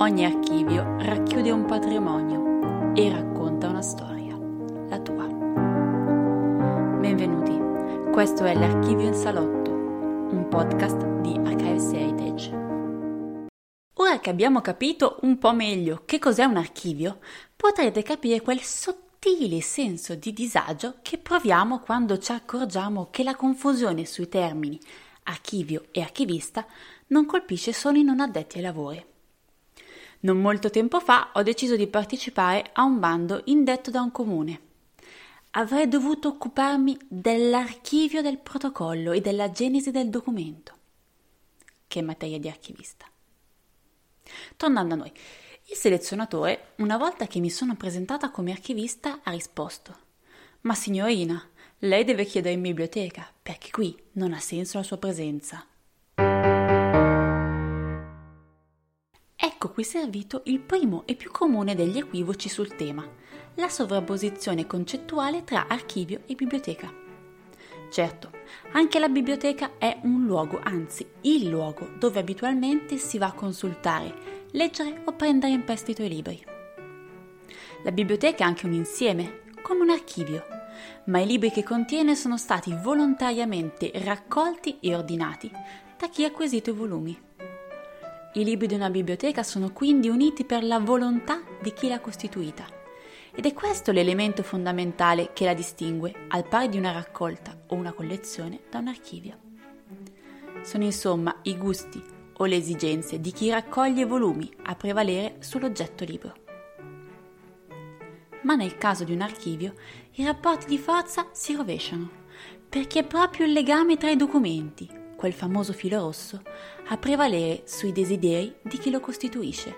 Ogni archivio racchiude un patrimonio e racconta una storia, la tua. Benvenuti, questo è l'Archivio in Salotto, un podcast di Archives Heritage. Ora che abbiamo capito un po' meglio che cos'è un archivio, potrete capire quel sottile senso di disagio che proviamo quando ci accorgiamo che la confusione sui termini archivio e archivista non colpisce solo i non addetti ai lavori. Non molto tempo fa ho deciso di partecipare a un bando indetto da un comune. Avrei dovuto occuparmi dell'archivio del protocollo e della genesi del documento. Che materia di archivista. Tornando a noi, il selezionatore, una volta che mi sono presentata come archivista, ha risposto: Ma signorina, lei deve chiedere in biblioteca, perché qui non ha senso la sua presenza. Ecco qui servito il primo e più comune degli equivoci sul tema, la sovrapposizione concettuale tra archivio e biblioteca. Certo, anche la biblioteca è un luogo, anzi il luogo dove abitualmente si va a consultare, leggere o prendere in prestito i libri. La biblioteca è anche un insieme, come un archivio, ma i libri che contiene sono stati volontariamente raccolti e ordinati da chi ha acquisito i volumi. I libri di una biblioteca sono quindi uniti per la volontà di chi l'ha costituita. Ed è questo l'elemento fondamentale che la distingue, al pari di una raccolta o una collezione, da un archivio. Sono insomma i gusti o le esigenze di chi raccoglie volumi a prevalere sull'oggetto libro ma nel caso di un archivio i rapporti di forza si rovesciano, perché è proprio il legame tra i documenti, quel famoso filo rosso, a prevalere sui desideri di chi lo costituisce.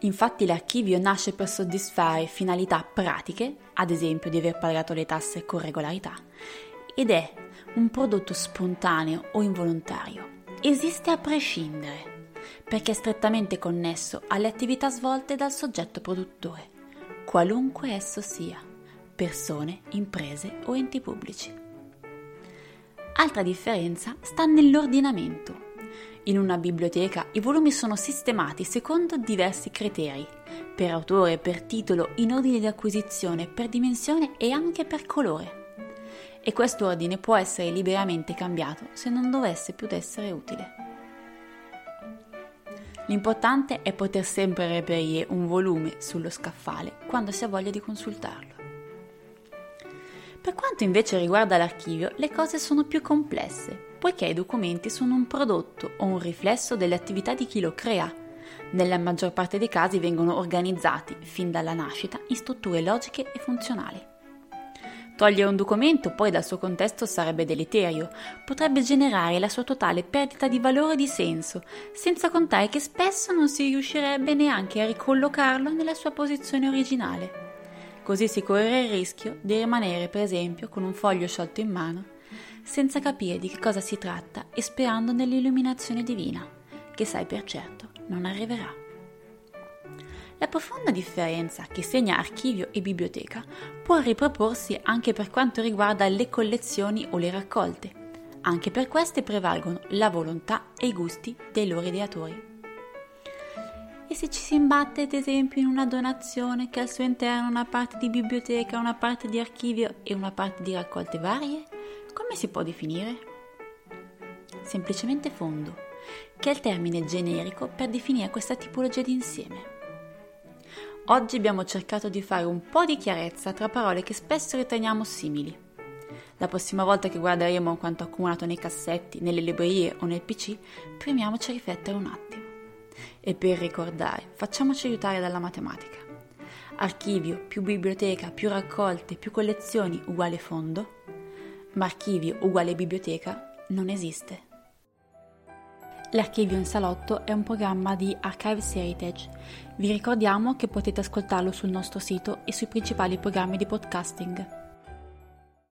Infatti l'archivio nasce per soddisfare finalità pratiche, ad esempio di aver pagato le tasse con regolarità, ed è un prodotto spontaneo o involontario. Esiste a prescindere perché è strettamente connesso alle attività svolte dal soggetto produttore, qualunque esso sia, persone, imprese o enti pubblici. Altra differenza sta nell'ordinamento. In una biblioteca i volumi sono sistemati secondo diversi criteri, per autore, per titolo, in ordine di acquisizione, per dimensione e anche per colore. E questo ordine può essere liberamente cambiato se non dovesse più essere utile. L'importante è poter sempre reperire un volume sullo scaffale quando si ha voglia di consultarlo. Quanto invece riguarda l'archivio, le cose sono più complesse, poiché i documenti sono un prodotto o un riflesso delle attività di chi lo crea. Nella maggior parte dei casi vengono organizzati, fin dalla nascita, in strutture logiche e funzionali. Togliere un documento poi dal suo contesto sarebbe deleterio, potrebbe generare la sua totale perdita di valore e di senso, senza contare che spesso non si riuscirebbe neanche a ricollocarlo nella sua posizione originale. Così si corre il rischio di rimanere, per esempio, con un foglio sciolto in mano, senza capire di che cosa si tratta e sperando nell'illuminazione divina, che sai per certo non arriverà. La profonda differenza che segna archivio e biblioteca può riproporsi anche per quanto riguarda le collezioni o le raccolte. Anche per queste prevalgono la volontà e i gusti dei loro ideatori. Se ci si imbatte, ad esempio, in una donazione che al suo interno ha una parte di biblioteca, una parte di archivio e una parte di raccolte varie, come si può definire? Semplicemente fondo, che è il termine generico per definire questa tipologia di insieme. Oggi abbiamo cercato di fare un po' di chiarezza tra parole che spesso riteniamo simili. La prossima volta che guarderemo quanto accumulato nei cassetti, nelle librerie o nel PC, premiamoci a riflettere un attimo. E per ricordare, facciamoci aiutare dalla matematica. Archivio più biblioteca più raccolte più collezioni uguale fondo, ma archivio uguale biblioteca non esiste. L'Archivio in Salotto è un programma di Archives Heritage. Vi ricordiamo che potete ascoltarlo sul nostro sito e sui principali programmi di podcasting.